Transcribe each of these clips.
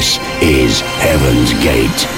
This is Heaven's Gate.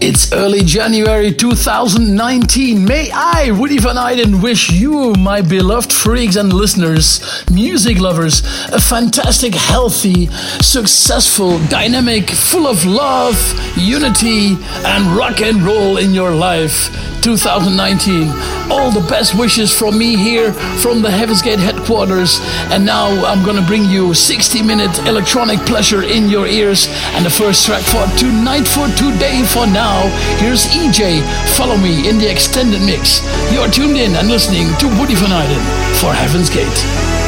It's early January 2019. May I, Woody Van Eyden, wish you, my beloved freaks and listeners, music lovers, a fantastic, healthy, successful, dynamic, full of love, unity, and rock and roll in your life. 2019. All the best wishes from me here from the Heaven's Gate headquarters. And now I'm gonna bring you 60 minute electronic pleasure in your ears. And the first track for tonight, for today, for now, here's EJ. Follow me in the extended mix. You're tuned in and listening to Woody Van Eyden for Heaven's Gate.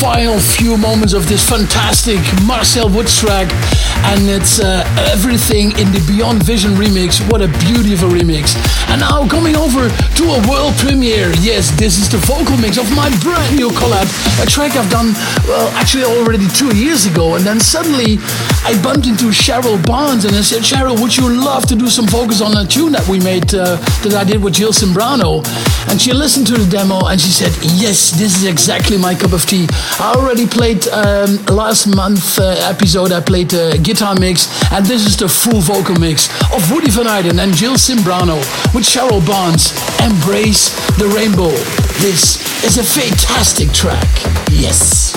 Final few moments of this fantastic Marcel Woods track, and it's uh, everything in the Beyond Vision remix. What a beautiful remix! And now coming over to a world premiere. Yes, this is the vocal mix of my brand new collab, a track I've done well actually already two years ago, and then suddenly I bumped into Cheryl Barnes and I said, Cheryl, would you love to do some vocals on a tune that we made uh, that I did with Jill Simbrano? And she listened to the demo and she said, yes, this is exactly my cup of tea. I already played um, last month uh, episode, I played a guitar mix, and this is the full vocal mix of Woody Van Eyden and Jill Simbrano with Cheryl Barnes. Embrace the Rainbow. This is a fantastic track. Yes.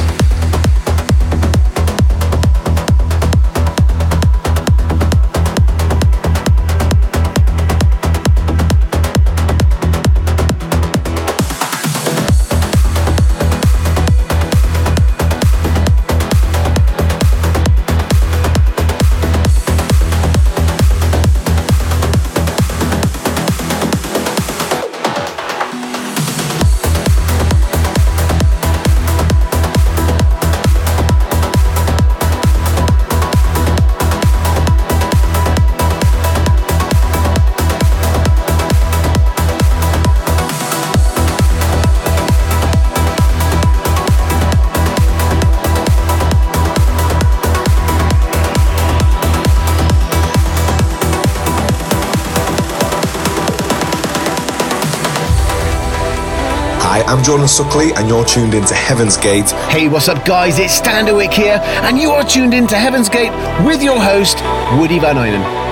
I'm Jordan Suckley, and you're tuned into Heaven's Gate. Hey, what's up, guys? It's Standerwick here, and you are tuned into Heaven's Gate with your host, Woody Van Eyden.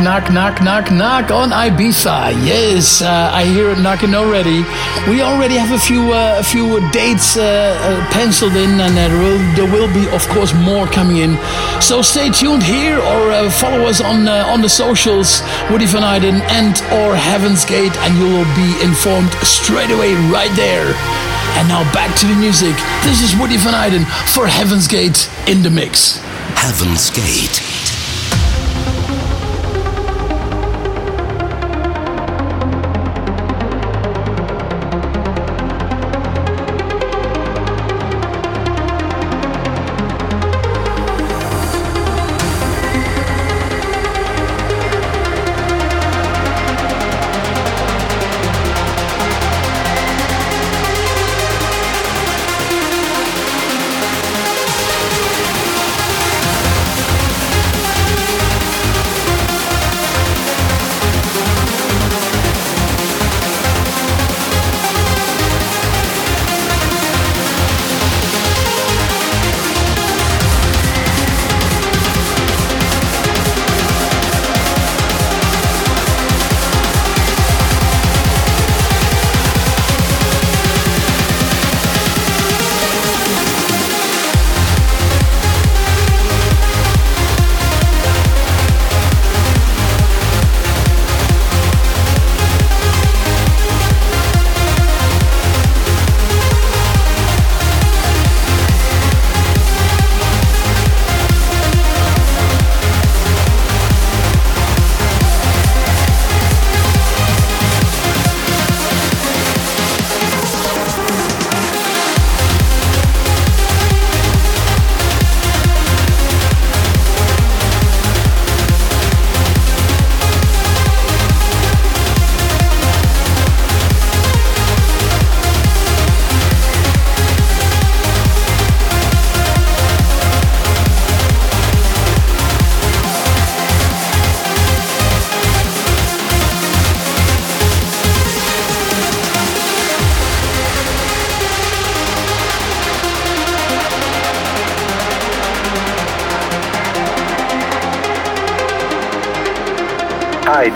Knock, knock, knock, knock, on Ibiza. Yes, uh, I hear it knocking already. We already have a few uh, a few dates uh, uh, penciled in, and there will, there will be, of course, more coming in. So stay tuned here or uh, follow us on on the socials, Woody Van Eyden and or Heaven's Gate, and you will be informed straight away right there. And now back to the music. This is Woody Van Eyden for Heaven's Gate in the mix. Heaven's Gate.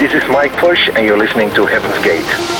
This is Mike Push, and you're listening to Heaven's Gate.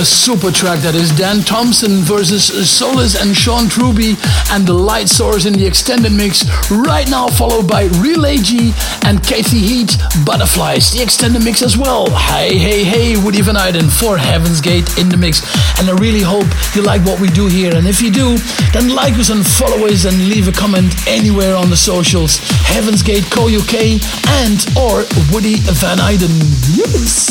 A super track that is. Dan Thompson versus Solis and Sean Truby and the Light Source in the extended mix. Right now, followed by Relay G and Kathy Heat, Butterflies, the extended mix as well. Hey, hey, hey, Woody Van Eyden for Heaven's Gate in the mix. And I really hope you like what we do here. And if you do, then like us and follow us and leave a comment anywhere on the socials. Heaven's Gate Co UK and or Woody Van Eyden. Yes.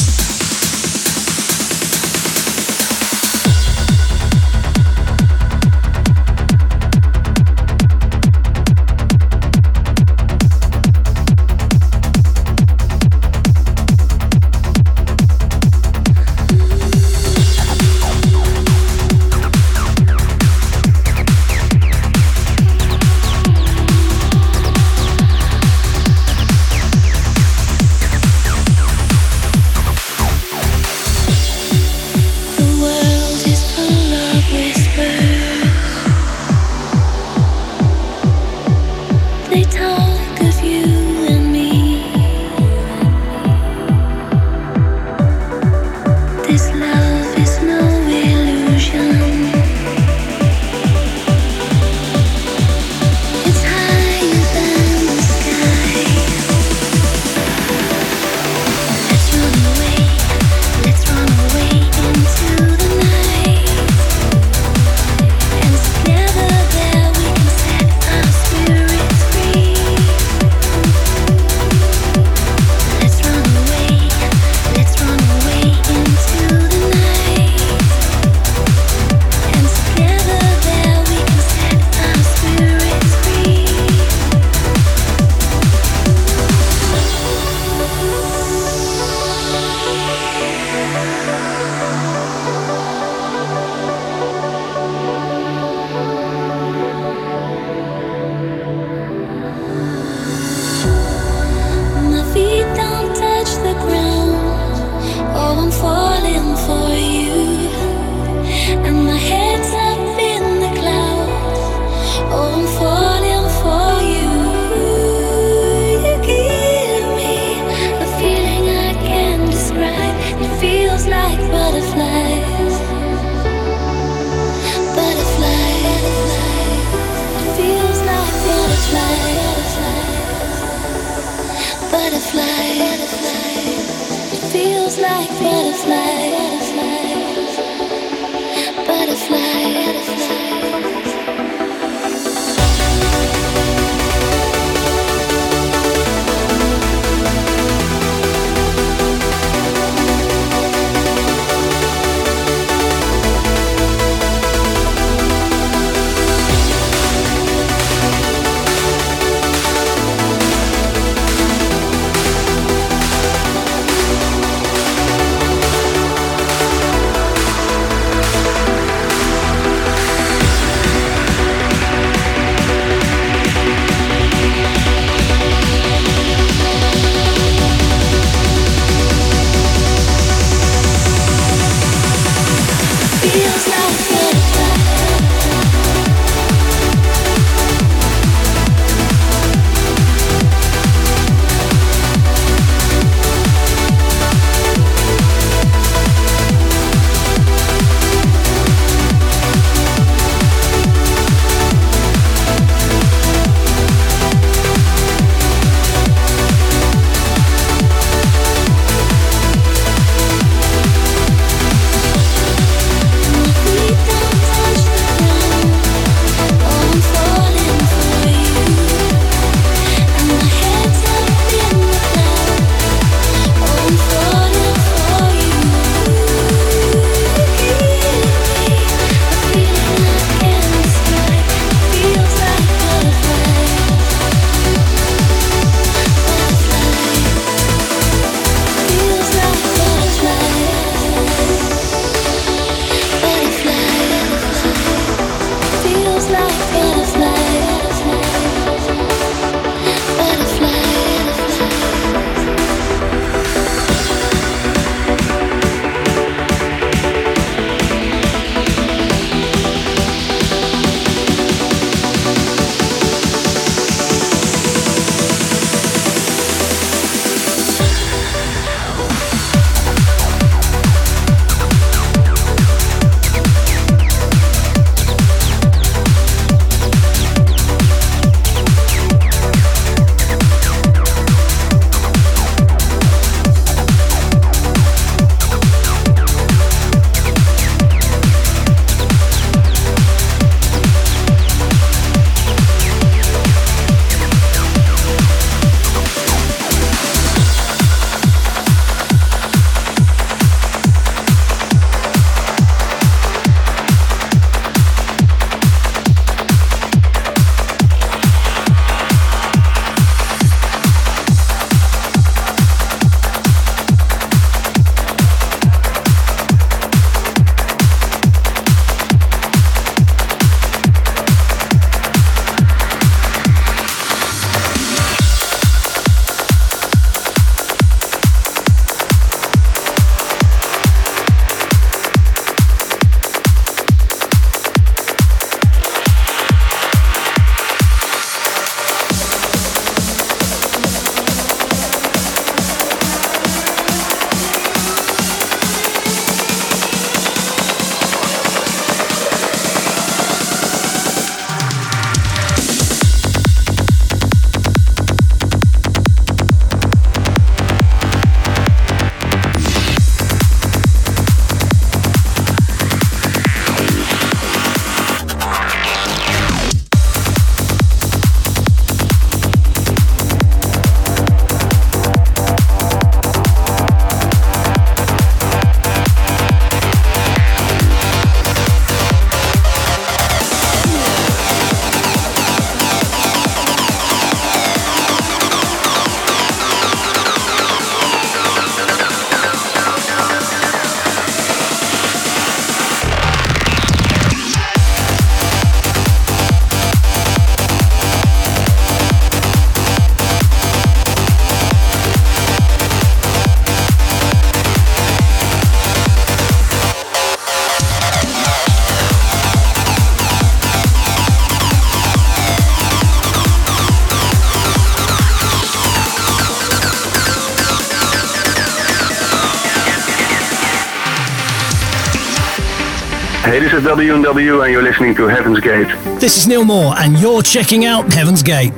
Hey, this is W&W and you're listening to Heaven's Gate. This is Neil Moore and you're checking out Heaven's Gate.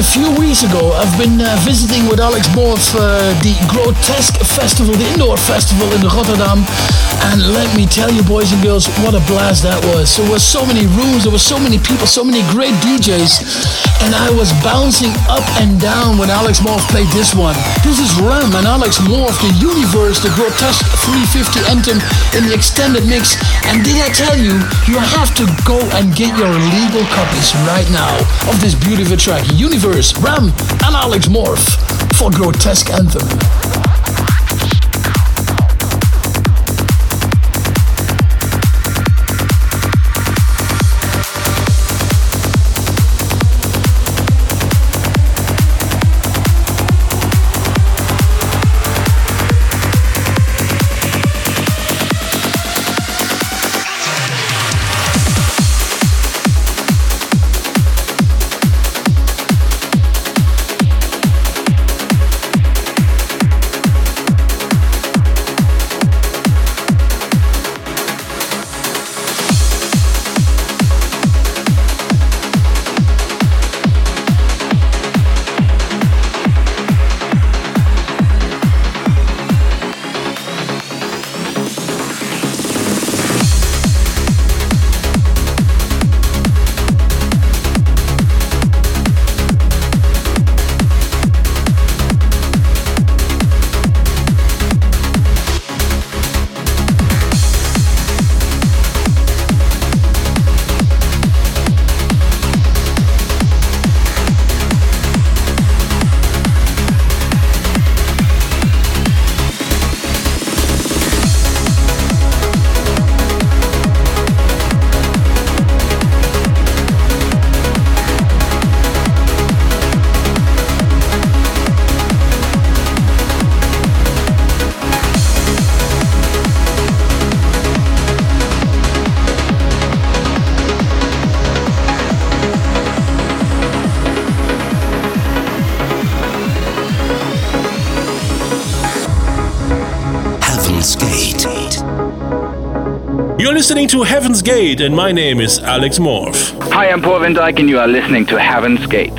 A few weeks ago, I've been uh, visiting with Alex Morph uh, the Grotesque Festival, the indoor festival in Rotterdam. And let me tell you, boys and girls, what a blast that was. There were so many rooms, there were so many people, so many great DJs and I was bouncing up and down when Alex Morph played this one. This is Ram and Alex Morph, the Universe, the Grotesque 350 anthem in the extended mix. And did I tell you, you have to go and get your legal copies right now of this beautiful track, Universe, Ram and Alex Morph for Grotesque Anthem. Listening to Heaven's Gate, and my name is Alex Morph. Hi, I'm Paul Van Dyk, and you are listening to Heaven's Gate.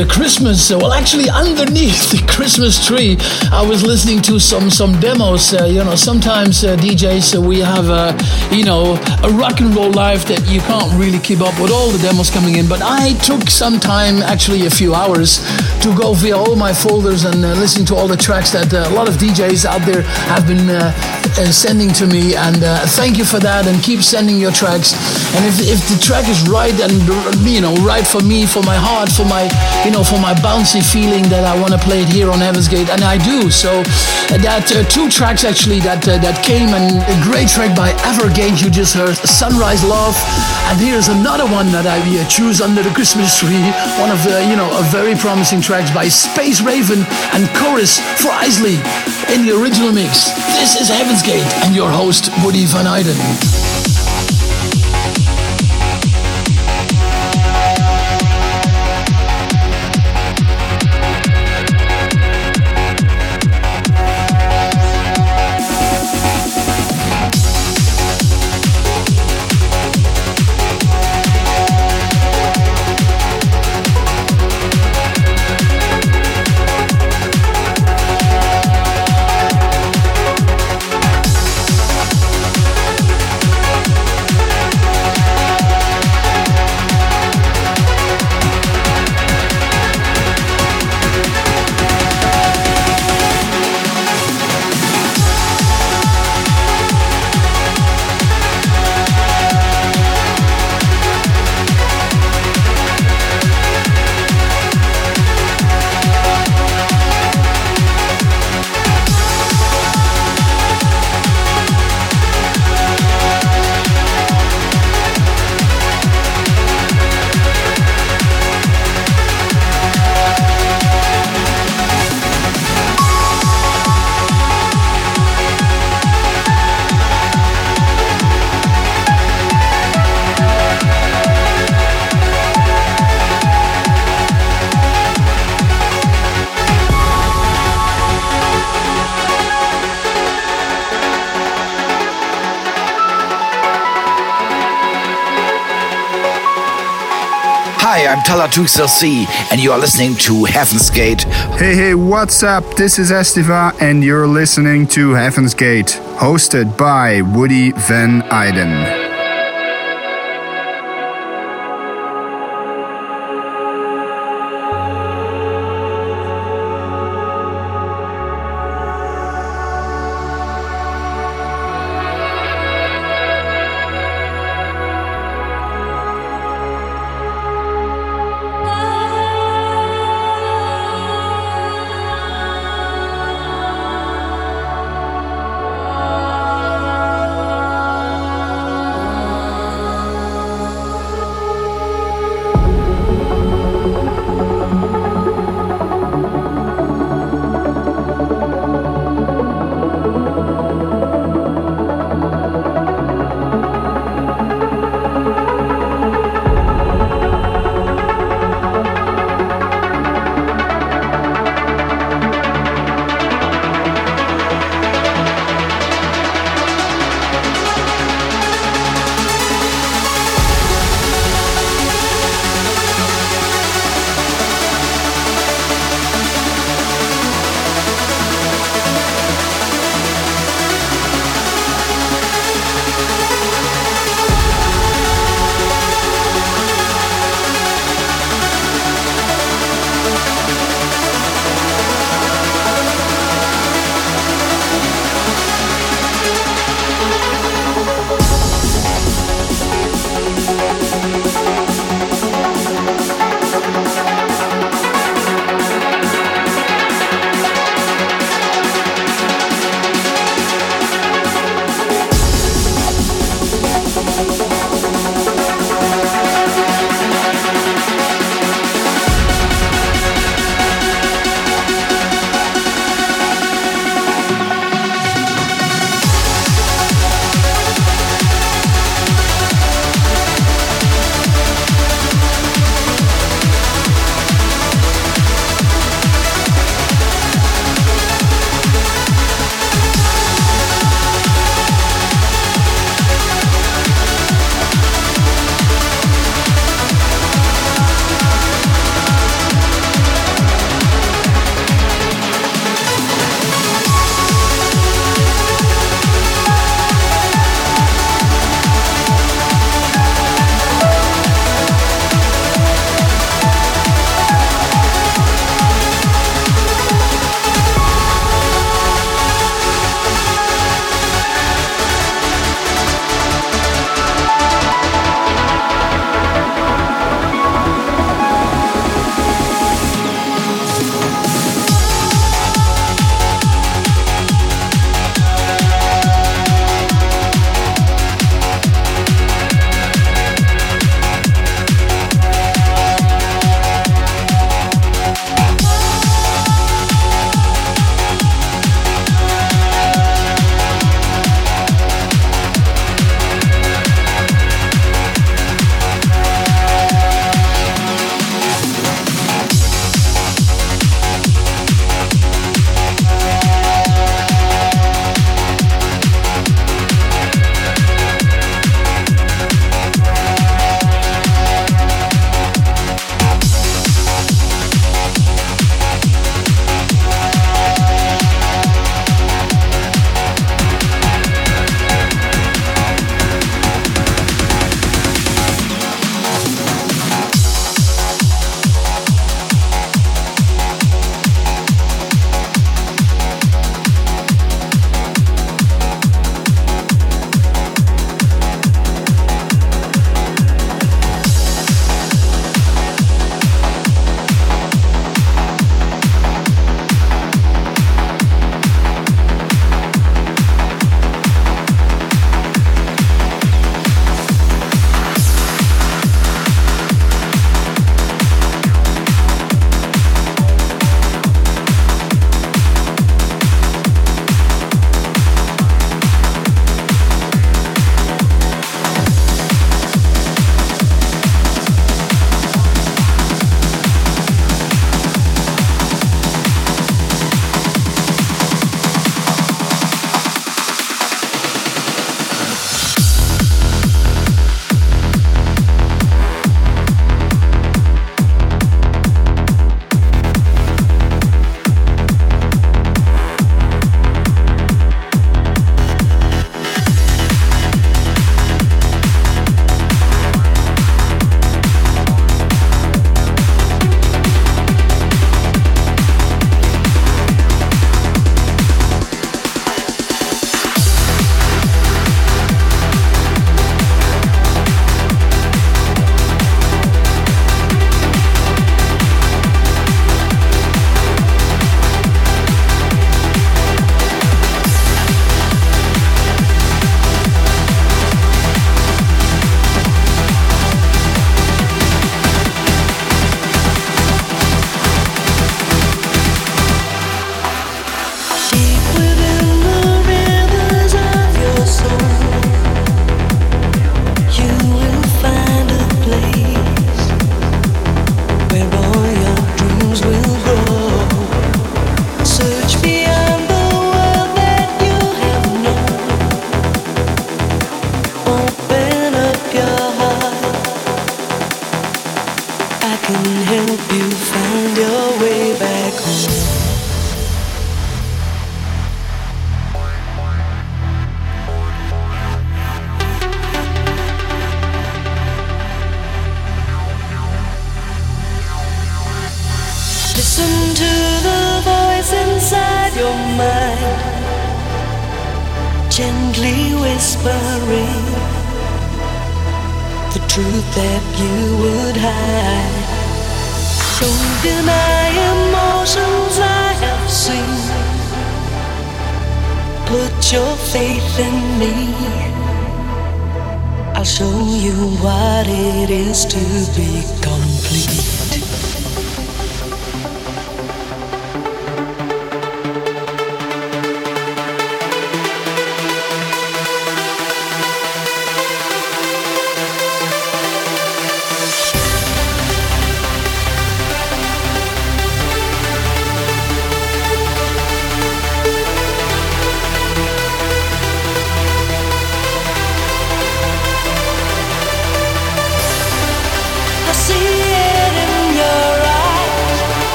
The, Christmas, uh, well, actually, underneath the Christmas tree, I was listening to some some demos. Uh, you know, sometimes uh, DJs, uh, we have a, you know, a rock and roll life that you can't really keep up with all the demos coming in. But I took some time, actually, a few hours, to go via all my folders and uh, listen to all the tracks that uh, a lot of DJs out there have been sending to me. And thank you for that. And keep sending your tracks. And if, if the track is right and, you know, right for me, for my heart, for my, you know, for my bouncy feeling that I want to play it here on Heaven's Gate, and I do. So that uh, two tracks actually that uh, that came, and a great track by Evergate you just heard, Sunrise Love, and here's another one that I uh, choose under the Christmas tree. One of the, you know, a very promising tracks by Space Raven and Chorus for Isley in the original mix. This is Heaven's Gate, and your host Woody Van Eyden. Hi, I'm Talla 2XLC, and you are listening to Heaven's Gate. Hey, hey, what's up? This is Estiva, and you're listening to Heaven's Gate, hosted by Woody Van Eyden.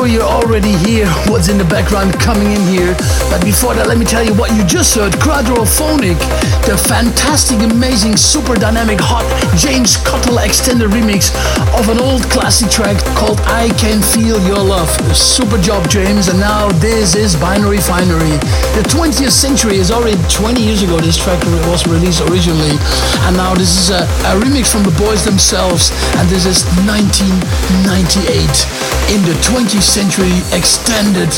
Sure you already hear what's in the background coming in here. But before that, let me tell you what you just heard. Quadrophonic, the fantastic, amazing, super dynamic, hot James Cottle extended remix of an old classic track called I Can Feel Your Love. Super job, James. And now this is Binary Finary. The 20th century is already 20 years ago this track was released originally. And now this is a, a remix from the boys themselves. And this is 1998 in the 20th century extended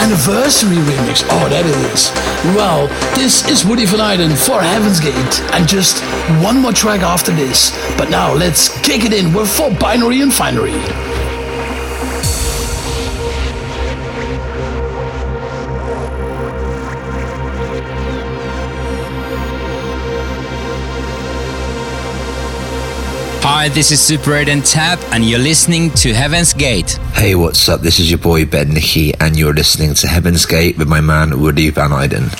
anniversary remix. Oh, that is. Well, this is Woody Van Eyden for Heaven's Gate, and just one more track after this. But now let's kick it in with for Binary and Finary. Hi, this is Super 8 and Tab, and you're listening to Heaven's Gate. Hey, what's up? This is your boy Ben Nicky, and you're listening to Heaven's Gate with my man Woody Van Eyden.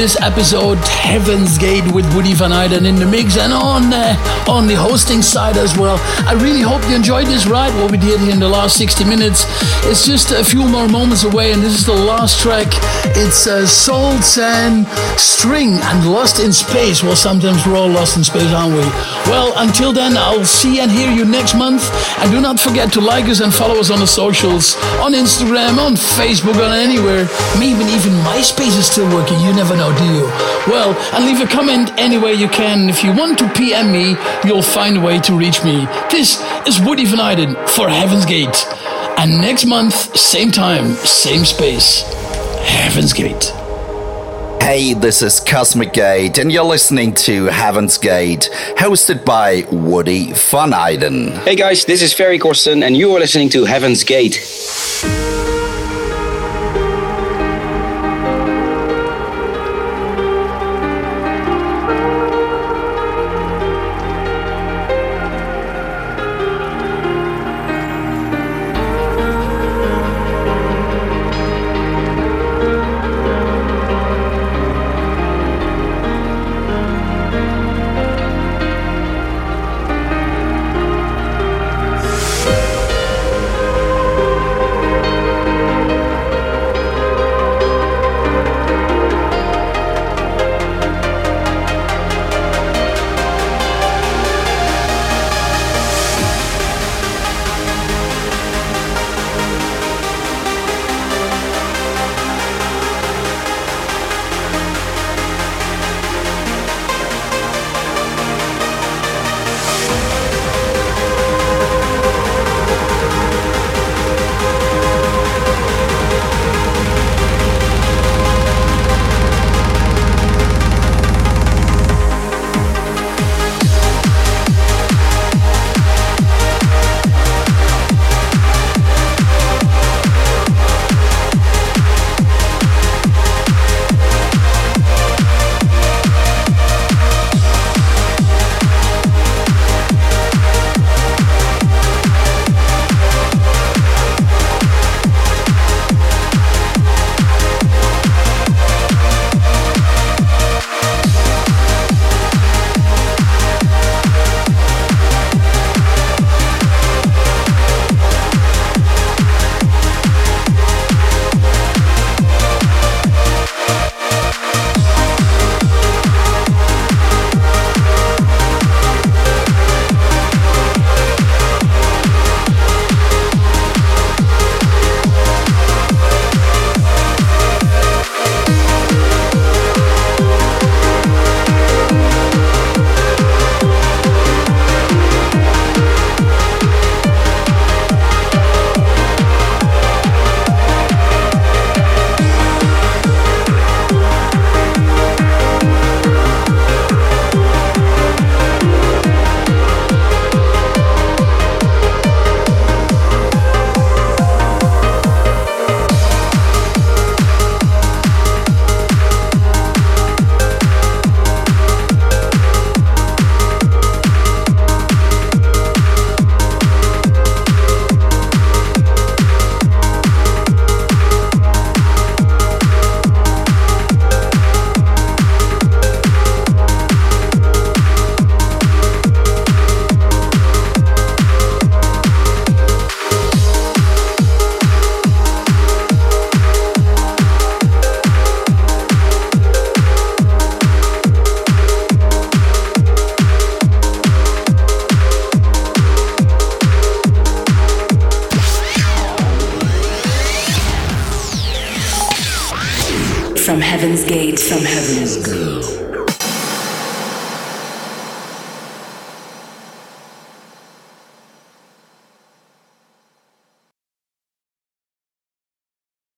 This episode, Heaven's Gate with Woody Van Eyden in the mix and on uh, on the hosting side as well. I really hope you enjoyed this ride. What we did in the last 60 minutes. It's just a few more moments away, and this is the last track. It's uh, Salts and String and Lost in Space. Well, sometimes we're all lost in space, aren't we? Well, until then, I'll see and hear you next month. And do not forget to like us and follow us on the socials, on Instagram, on Facebook, on anywhere. Maybe even MySpace is still working. You never know, do you? Well, and leave a comment anywhere you can. If you want to PM me, you'll find a way to reach me. This is Woody Van Eyden for Heaven's Gate. And next month, same time, same space, Heaven's Gate. Hey, this is Cosmic Gate, and you're listening to Heaven's Gate, hosted by Woody Van Eyden. Hey guys, this is Ferry Corsten, and you are listening to Heaven's Gate. From Heaven's Gate, from Heaven's Gate.